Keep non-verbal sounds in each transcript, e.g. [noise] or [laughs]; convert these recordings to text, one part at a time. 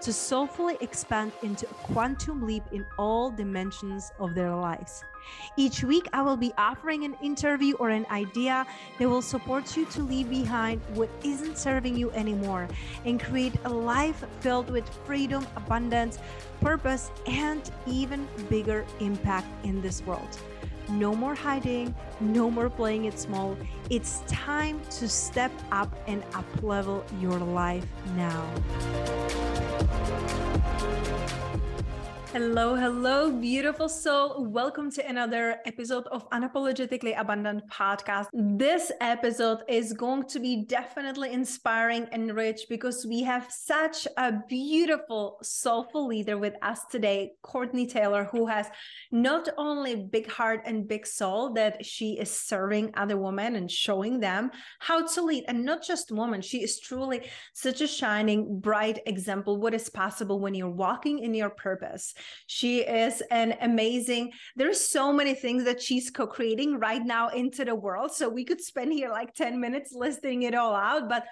to soulfully expand into a quantum leap in all dimensions of their lives. Each week, I will be offering an interview or an idea that will support you to leave behind what isn't serving you anymore and create a life filled with freedom, abundance, purpose, and even bigger impact in this world. No more hiding, no more playing it small. It's time to step up and uplevel your life now. Hello, hello, beautiful soul. Welcome to another episode of Unapologetically Abundant podcast. This episode is going to be definitely inspiring and rich because we have such a beautiful, soulful leader with us today, Courtney Taylor, who has not only big heart and big soul that she is serving other women and showing them how to lead, and not just women. She is truly such a shining, bright example what is possible when you're walking in your purpose she is an amazing, there's so many things that she's co-creating right now into the world. So we could spend here like 10 minutes listing it all out, but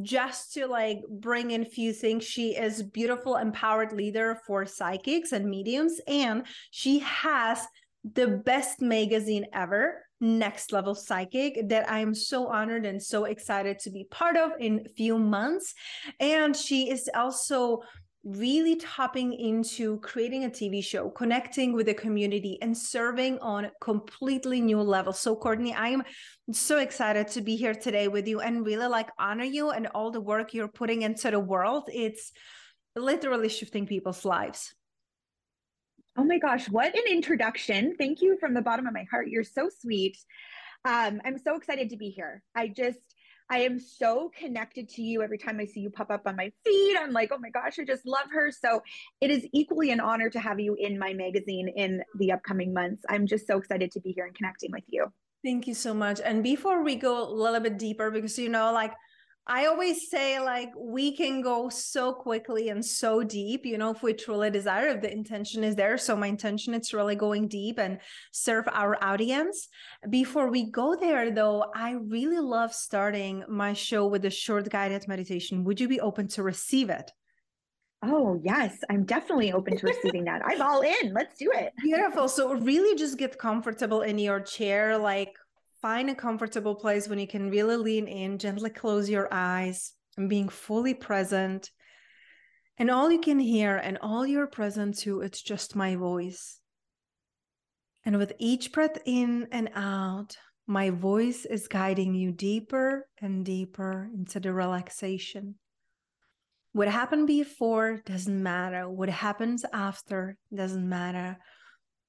just to like bring in few things she is beautiful empowered leader for psychics and mediums and she has the best magazine ever next level psychic that i am so honored and so excited to be part of in few months and she is also really tapping into creating a TV show, connecting with the community, and serving on completely new levels. So, Courtney, I am so excited to be here today with you and really like honor you and all the work you're putting into the world. It's literally shifting people's lives. Oh my gosh, what an introduction. Thank you from the bottom of my heart. You're so sweet. Um, I'm so excited to be here. I just, I am so connected to you every time I see you pop up on my feed. I'm like, oh my gosh, I just love her. So it is equally an honor to have you in my magazine in the upcoming months. I'm just so excited to be here and connecting with you. Thank you so much. And before we go a little bit deeper, because you know, like I always say, like, we can go so quickly and so deep, you know, if we truly desire, if the intention is there. So, my intention is really going deep and serve our audience. Before we go there, though, I really love starting my show with a short guided meditation. Would you be open to receive it? Oh, yes, I'm definitely open to receiving that. I'm all in. Let's do it. Beautiful. So, really just get comfortable in your chair, like Find a comfortable place when you can really lean in, gently close your eyes, and being fully present. And all you can hear and all you're present to, it's just my voice. And with each breath in and out, my voice is guiding you deeper and deeper into the relaxation. What happened before doesn't matter. What happens after doesn't matter.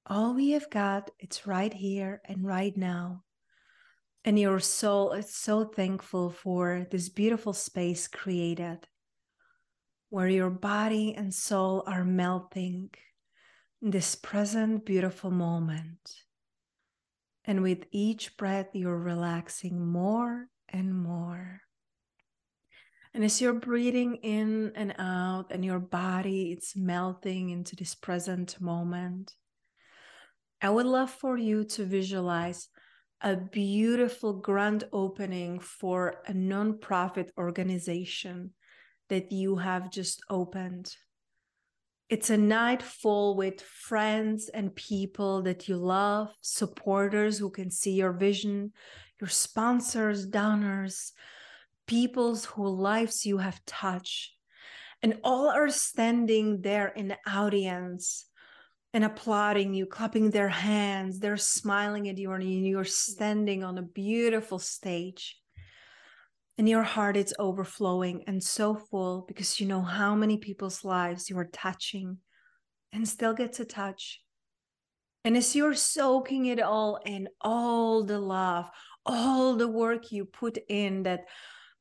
All we have got, it's right here and right now. And your soul is so thankful for this beautiful space created where your body and soul are melting in this present beautiful moment. And with each breath, you're relaxing more and more. And as you're breathing in and out, and your body it's melting into this present moment, I would love for you to visualize a beautiful grand opening for a nonprofit organization that you have just opened. It's a night full with friends and people that you love, supporters who can see your vision, your sponsors, donors, peoples whose lives you have touched. And all are standing there in the audience and applauding you, clapping their hands. They're smiling at you, and you're standing on a beautiful stage. And your heart is overflowing and so full because you know how many people's lives you are touching and still get to touch. And as you're soaking it all in, all the love, all the work you put in, that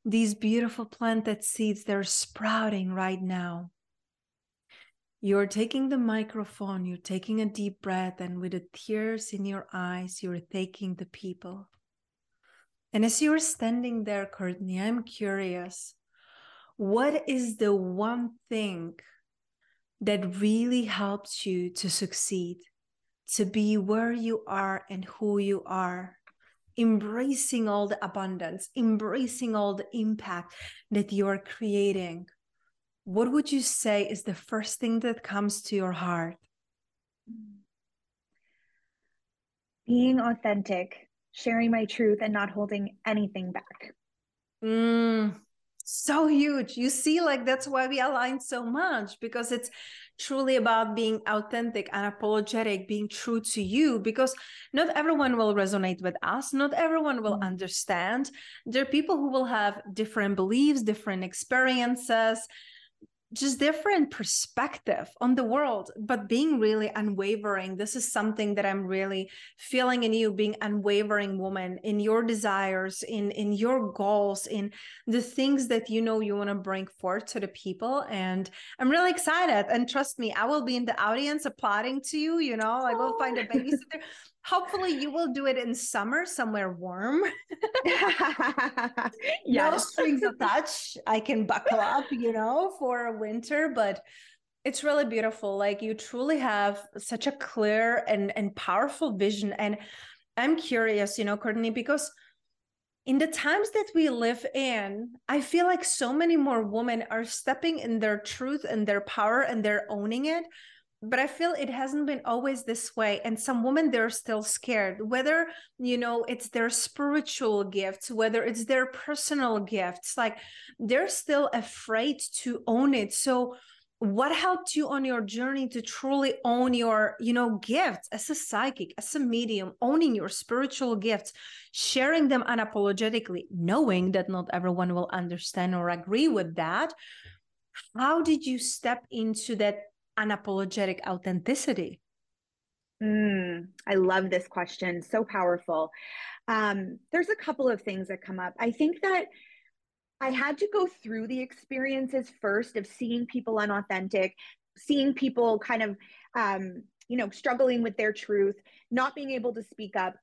these beautiful planted seeds, they're sprouting right now you're taking the microphone, you're taking a deep breath, and with the tears in your eyes, you're thanking the people. And as you're standing there, Courtney, I'm curious what is the one thing that really helps you to succeed, to be where you are and who you are? Embracing all the abundance, embracing all the impact that you are creating. What would you say is the first thing that comes to your heart? Being authentic sharing my truth and not holding anything back. Mm, so huge. You see, like that's why we align so much because it's truly about being authentic and apologetic, being true to you, because not everyone will resonate with us. Not everyone will mm. understand. There are people who will have different beliefs, different experiences, just different perspective on the world but being really unwavering. This is something that i'm really feeling in you being unwavering woman in your desires in in your goals in the things that you know you want to bring forth to the people. And i'm really excited. And trust me i will be in the audience applauding to you you know i will find a oh. [laughs] babysitter hopefully you will do it in summer somewhere warm. [laughs] [laughs] Yes. no strings attached. I can buckle up you know for winter but it's really beautiful. Like you truly have such a clear and and powerful vision. And i'm curious you know courtney because in the times that we live in i feel like so many more women are stepping in their truth and their power and they're owning it but i feel it hasn't been always this way and some women they're still scared whether you know it's their spiritual gifts whether it's their personal gifts like they're still afraid to own it. So what helped you on your journey to truly own your you know gifts as a psychic as a medium owning your spiritual gifts sharing them unapologetically knowing that not everyone will understand or agree with that? How did you step into that unapologetic authenticity? Mm, I love this question. So powerful. Um, there's a couple of things that come up. I think that I had to go through the experiences first of seeing people unauthentic, seeing people kind of, um, you know, struggling with their truth, not being able to speak up,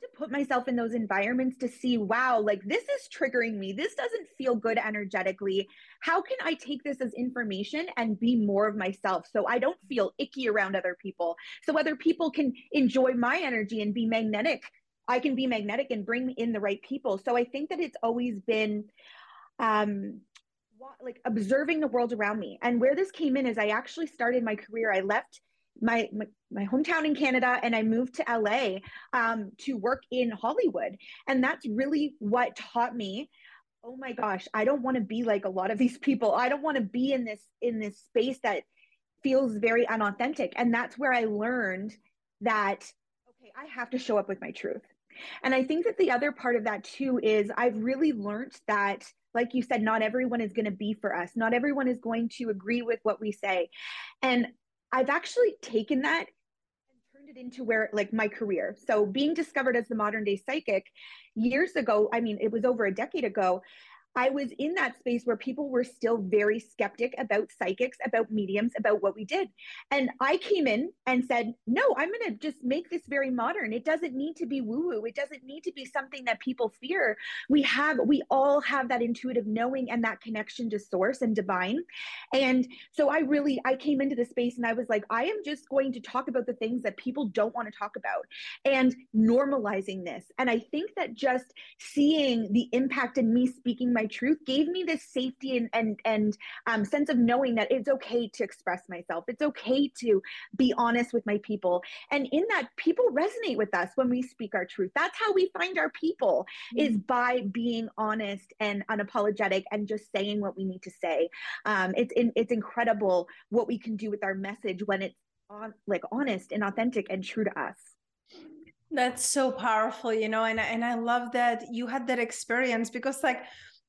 to put myself in those environments to see, wow, like this is triggering me. This doesn't feel good energetically. How can I take this as information and be more of myself so I don't feel icky around other people? So other people can enjoy my energy and be magnetic. I can be magnetic and bring in the right people. So I think that it's always been um like observing the world around me. And where this came in is I actually started my career. I left my, my, hometown in Canada and I moved to LA um, to work in Hollywood. And that's really what taught me oh my gosh i don't want to be like a lot of [laughs] these people. I don't want to be in this in this space that feels very unauthentic. And that's where i learned that okay i have to show up with my truth. And i think that the other part of that too is i've really learned that like you said not everyone is going to be for us. Not everyone is going to agree with what we say. And I've actually taken that and turned it into where like my career. So being discovered as the modern day psychic years ago, I mean, it was over a decade ago. I was in that space where people were still very skeptic about psychics, about mediums, about what we did. And I came in and said, no, I'm going to just make this very modern. It doesn't need to be woo woo. It doesn't need to be something that people fear. We have, we all have that intuitive knowing and that connection to source and divine. And so I really, I came into the space and I was like, I am just going to talk about the things that people don't want to talk about and normalizing this. And I think that just seeing the impact in me speaking my truth gave me this safety and and and um, sense of knowing that it's okay to express myself. It's okay to be honest with my people, and in that, people resonate with us when we speak our truth. That's how we find our people mm-hmm. is by being honest and unapologetic and just saying what we need to say. Um, it's it's incredible what we can do with our message when it's on like honest and authentic and true to us. That's so powerful, you know, and and I love that you had that experience because like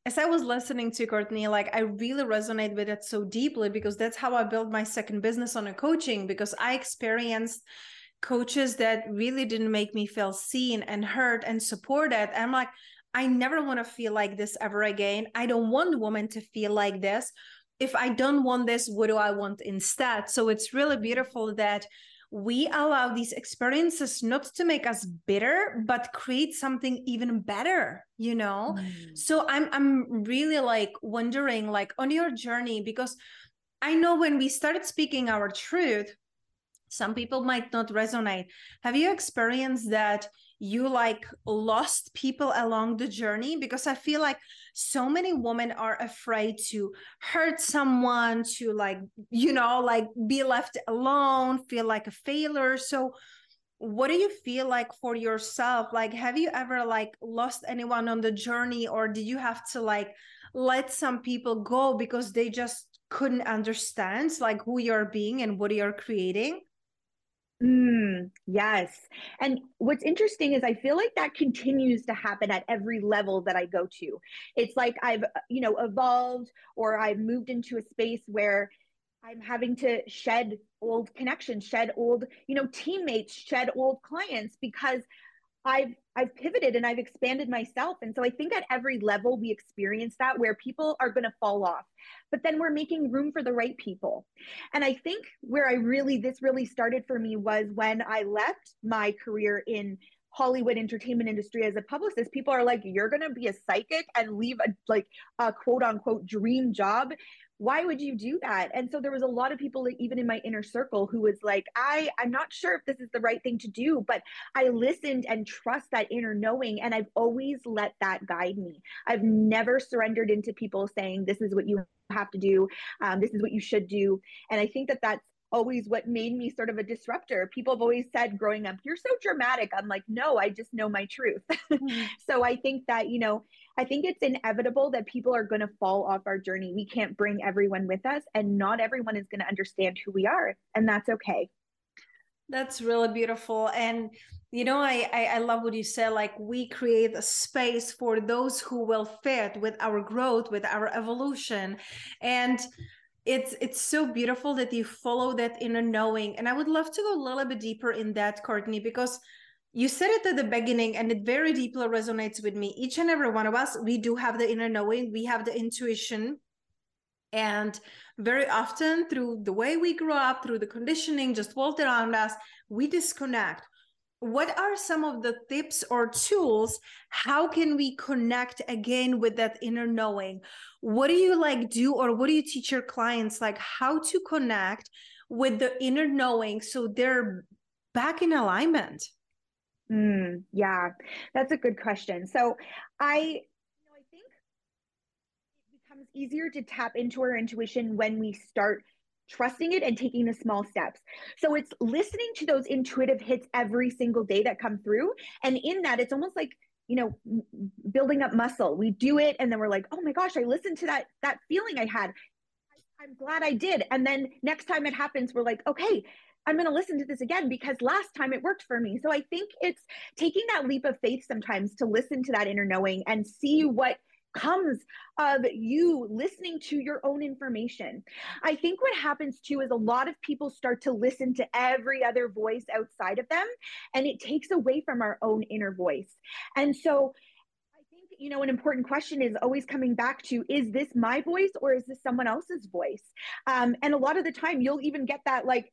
as I was listening to Courtney, like I really resonate with it so deeply because that's how I built my second business on a coaching because I experienced coaches that really didn't make me feel seen and heard and supported. And I'm like, I never want to feel like this ever again. I don't want women to feel like this. if I don't want this, what do I want instead? So it's really beautiful that we allow these experiences not to make us bitter but create something even better you know mm. so i'm i'm really like wondering like on your journey because i know when we started speaking our truth some people might not resonate have you experienced that you like lost people along the journey? Because i feel like so many women are afraid to hurt someone to like you know like be left alone feel like a failure. So what do you feel like for yourself? Like have you ever like lost anyone on the journey or did you have to like let some people go because they just couldn't understand like who you're being and what you're creating Mm, yes. And what's interesting is I feel like that continues to happen at every level that I go to. It's like I've, you know, evolved or I've moved into a space where I'm having to shed old connections, shed old, you know, teammates, shed old clients because I've I've pivoted and I've expanded myself. And so I think at every level we experience that where people are going to fall off, but then we're making room for the right people. And I think where I really this really started for me was when I left my career in Hollywood entertainment industry as a publicist, people are like, you're going to be a psychic and leave a like a quote unquote dream job why would you do that? And so there was a lot of people even in my inner circle who was like i i'm not sure if this is the right thing to do but i listened and trust that inner knowing and i've always let that guide me. I've never surrendered into people saying this is what you have to do. Um, this is what you should do and i think that that's always what made me sort of a disruptor. People have always said growing up, you're so dramatic. I'm like, no, I just know my truth. [laughs] Mm-hmm. so I think that, you know, I think it's inevitable that people are going to fall off our journey. We can't bring everyone with us, and not everyone is going to understand who we are. And that's okay. That's really beautiful. And you know, I, I, I love what you said. Like we create a space for those who will fit with our growth, with our evolution. And it's it's so beautiful that you follow that inner knowing and i would love to go a little bit deeper in that courtney because you said it at the beginning and it very deeply resonates with me. Each and every one of us we do have the inner knowing we have the intuition and very often through the way we grew up through the conditioning just world around us we disconnect what are some of the tips or tools how can we connect again with that inner knowing? What do you like do or what do you teach your clients like how to connect with the inner knowing so they're back in alignment? Mm, yeah that's a good question. So i you know i think it becomes easier to tap into our intuition when we start trusting it and taking the small steps. So it's listening to those intuitive hits every single day that come through. And in that, it's almost like, you know, building up muscle. We do it and then we're like, oh my gosh, I listened to that that feeling I had. I'm glad I did. And then next time it happens, we're like, okay, I'm going to listen to this again because last time it worked for me. So I think it's taking that leap of faith sometimes to listen to that inner knowing and see what comes of you listening to your own information. I think what happens too is a lot of people start to listen to every other voice outside of them, and it takes away from our own inner voice. And so, I think you know an important question is always coming back to is this my voice or is this someone else's voice um, and a lot of the time you'll even get that like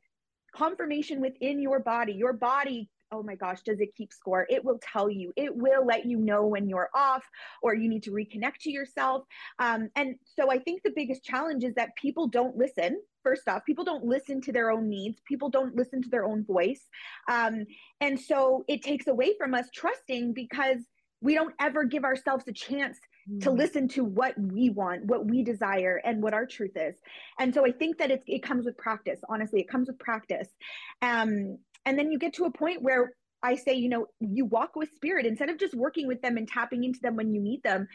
confirmation within your body your body oh my gosh, does it keep score? It will tell you, it will let you know when you're off or you need to reconnect to yourself. Um, and so I think the biggest challenge is that people don't listen. First off, people don't listen to their own needs. People don't listen to their own voice. Um, and so it takes away from us trusting because we don't ever give ourselves a chance to mm. listen to what we want, what we desire, and what our truth is. And so I think that it, it comes with practice. Honestly, it comes with practice. Um, and then you get to a point where I say, you know, you walk with spirit instead of just working with them and tapping into them when you meet them.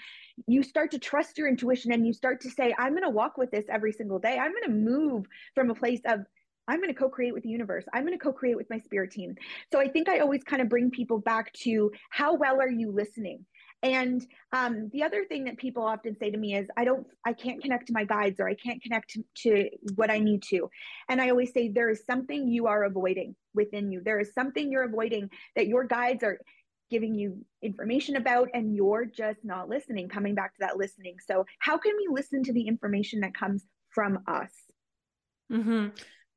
You start to trust your intuition and you start to say, I'm going to walk with this every single day. I'm going to move from a place of, I'm going to co create with the universe. I'm going to co create with my spirit team. So I think I always kind of bring people back to how well are you listening? And um, the other thing that people often say to me is, I don't, I can't connect to my guides or I can't connect to, what I need to. And I always say, there is something you are avoiding within you. There is something you're avoiding that your guides are giving you information about and you're just not listening, coming back to that listening. So, how can we listen to the information that comes from us. Mm-hmm.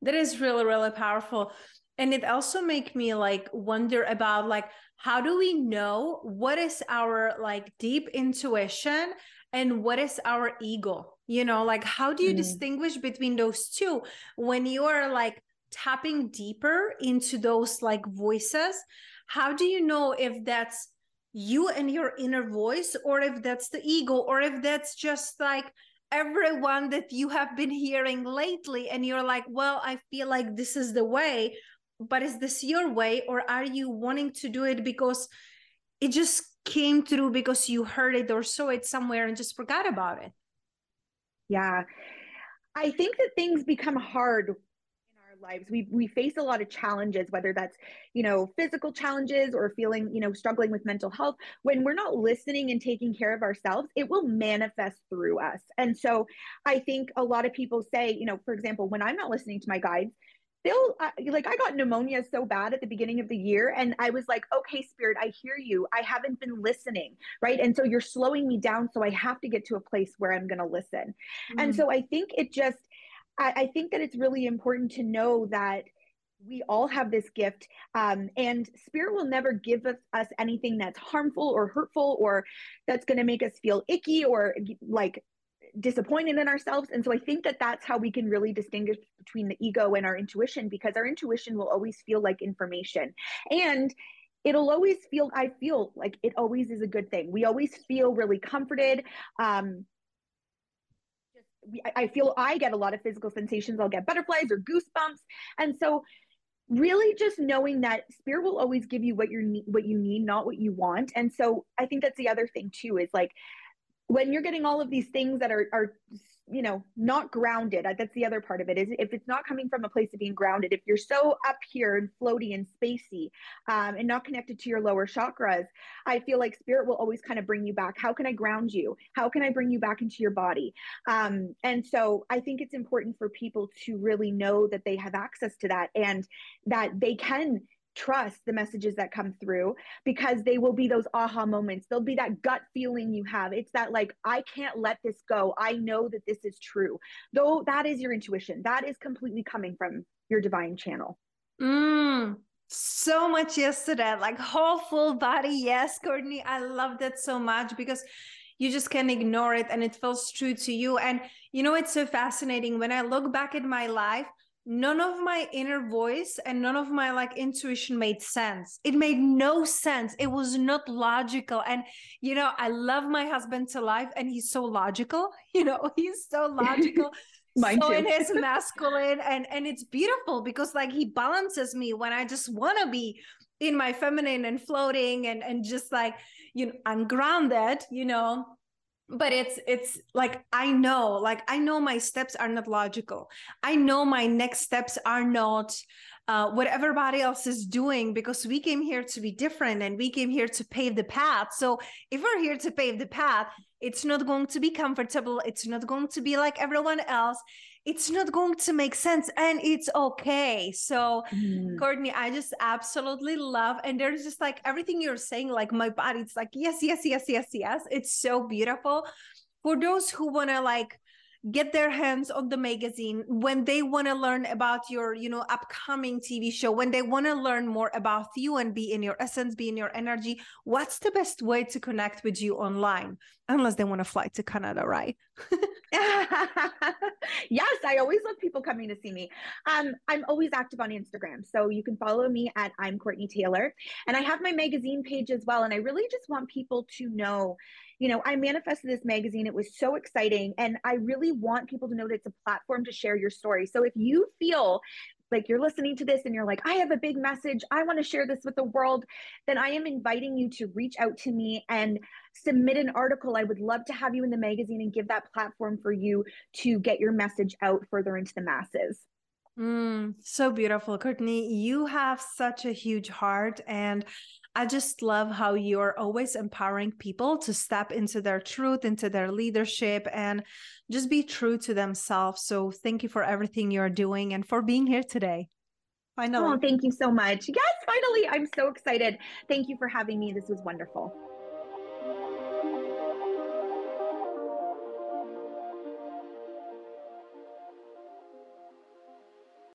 That is really, really powerful. And it also make me like wonder about like how do we know what is our like deep intuition and what is our ego? You know, like how do you mm. distinguish between those two when you are like tapping deeper into those like voices? How do you know if that's you and your inner voice or if that's the ego or if that's just like everyone that you have been hearing lately and you're like well i feel like this is the way but is this your way or are you wanting to do it because it just came through because you heard it or saw it somewhere and just forgot about it? Yeah. I think that things become hard in our lives. We we face a lot of challenges whether that's you know physical challenges or feeling you know struggling with mental health. When we're not listening and taking care of ourselves it will manifest through us. And so i think a lot of people say you know for example when i'm not listening to my guides they'll uh, like i got pneumonia so bad at the beginning of the year and i was like okay spirit i hear you. I haven't been listening right? And so you're slowing me down so i have to get to a place where i'm going to listen. Mm. and so i think it just I, I think that it's really important to know that we all have this gift um, and spirit will never give us, us anything that's harmful or hurtful or that's going to make us feel icky or like disappointed in ourselves and so i think that that's how we can really distinguish between the ego and our intuition because our intuition will always feel like information and it'll always feel i feel like it always is a good thing we always feel really comforted um, I feel I get a lot of physical sensations. I'll get butterflies or goosebumps. And so really just knowing that spirit will always give you what you need, what you need, not what you want. And so I think that's the other thing too is like when you're getting all of these things that are are you know not grounded that's the other part of it is if it's not coming from a place of being grounded if you're so up here and floaty and spacey um, and not connected to your lower chakras i feel like spirit will always kind of bring you back. How can i ground you? How can i bring you back into your body? Um, and so i think it's important for people to really know that they have access to that and that they can trust the messages that come through because they will be those aha moments. There'll be that gut feeling you have. It's that like, I can't let this go. I know that this is true. Though that is your intuition, that is completely coming from your divine channel. Mm, so much yes to that. like whole full body. Yes, Courtney, I love that so much because you just can't ignore it and it feels true to you. And you know, it's so fascinating when I look back at my life none of my inner voice and none of my like intuition made sense. It made no sense. It was not logical. And you know i love my husband to life and he's so logical [laughs] you know he's so [laughs] logical Mine so too. in his [laughs] masculine and and it's beautiful because like he balances me when i just want to be in my feminine and floating and and just like you know ungrounded you know but it's it's like i know like i know my steps are not logical. I know my next steps are not uh, what everybody else is doing because we came here to be different and we came here to pave the path. So if we're here to pave the path it's not going to be comfortable. It's not going to be like everyone else it's not going to make sense and it's okay. So mm. courtney i just absolutely love and there's just like everything you're saying like my body it's like yes yes yes yes yes. It's so beautiful. For those who want to like get their hands on the magazine when they want to learn about your you know upcoming tv show when they want to learn more about you and be in your essence be in your energy what's the best way to connect with you online? Unless they want to fly to canada right? [laughs] Yes i always love people coming to see me. Um, i'm always active on instagram so you can follow me at i'm courtney taylor. And i have my magazine page as well and i really just want people to know you know, I manifested this magazine. It was so exciting. And I really want people to know that it's a platform to share your story. So if you feel like you're listening to this and you're like, I have a big message, I want to share this with the world, then I am inviting you to reach out to me and submit an article. I would love to have you in the magazine and give that platform for you to get your message out further into the masses. Mm, so beautiful, Courtney. You have such a huge heart, and I just love how you're always empowering people to step into their truth, into their leadership, and just be true to themselves. So, thank you for everything you're doing and for being here today. Finally. Oh, thank you so much. Yes, finally. I'm so excited. Thank you for having me. This was wonderful.